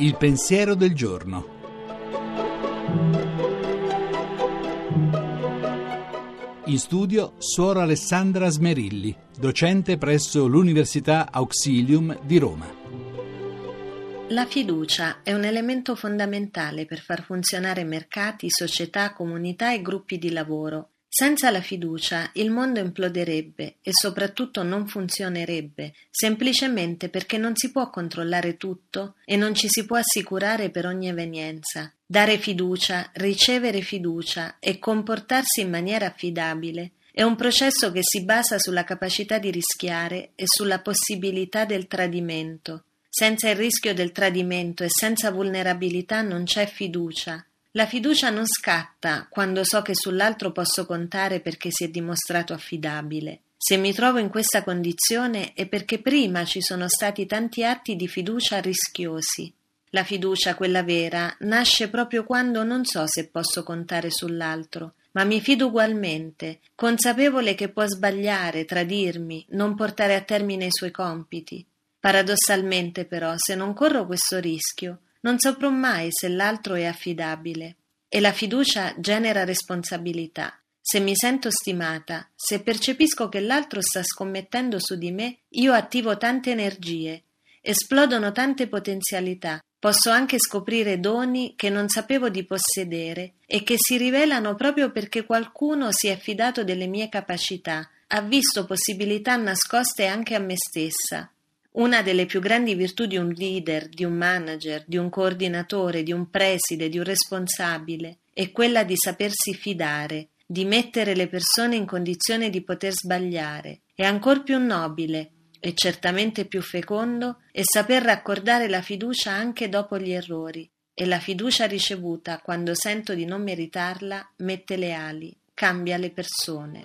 Il pensiero del giorno. In studio Suora Alessandra Smerilli, docente presso l'Università Auxilium di Roma. La fiducia è un elemento fondamentale per far funzionare mercati, società, comunità e gruppi di lavoro senza la fiducia il mondo imploderebbe e soprattutto non funzionerebbe, semplicemente perché non si può controllare tutto e non ci si può assicurare per ogni evenienza. Dare fiducia, ricevere fiducia e comportarsi in maniera affidabile è un processo che si basa sulla capacità di rischiare e sulla possibilità del tradimento. Senza il rischio del tradimento e senza vulnerabilità non c'è fiducia, la fiducia non scatta quando so che sull'altro posso contare perché si è dimostrato affidabile. Se mi trovo in questa condizione è perché prima ci sono stati tanti atti di fiducia rischiosi. La fiducia, quella vera, nasce proprio quando non so se posso contare sull'altro, ma mi fido ugualmente, consapevole che può sbagliare, tradirmi, non portare a termine i suoi compiti. Paradossalmente, però, se non corro questo rischio, non saprò mai se l'altro è affidabile. E la fiducia genera responsabilità. Se mi sento stimata, se percepisco che l'altro sta scommettendo su di me, io attivo tante energie, esplodono tante potenzialità, posso anche scoprire doni che non sapevo di possedere e che si rivelano proprio perché qualcuno si è fidato delle mie capacità, ha visto possibilità nascoste anche a me stessa, una delle più grandi virtù di un leader, di un manager, di un coordinatore, di un preside, di un responsabile è quella di sapersi fidare, di mettere le persone in condizione di poter sbagliare. E ancor più nobile e certamente più fecondo è saper raccordare la fiducia anche dopo gli errori. E la fiducia ricevuta, quando sento di non meritarla, mette le ali, cambia le persone.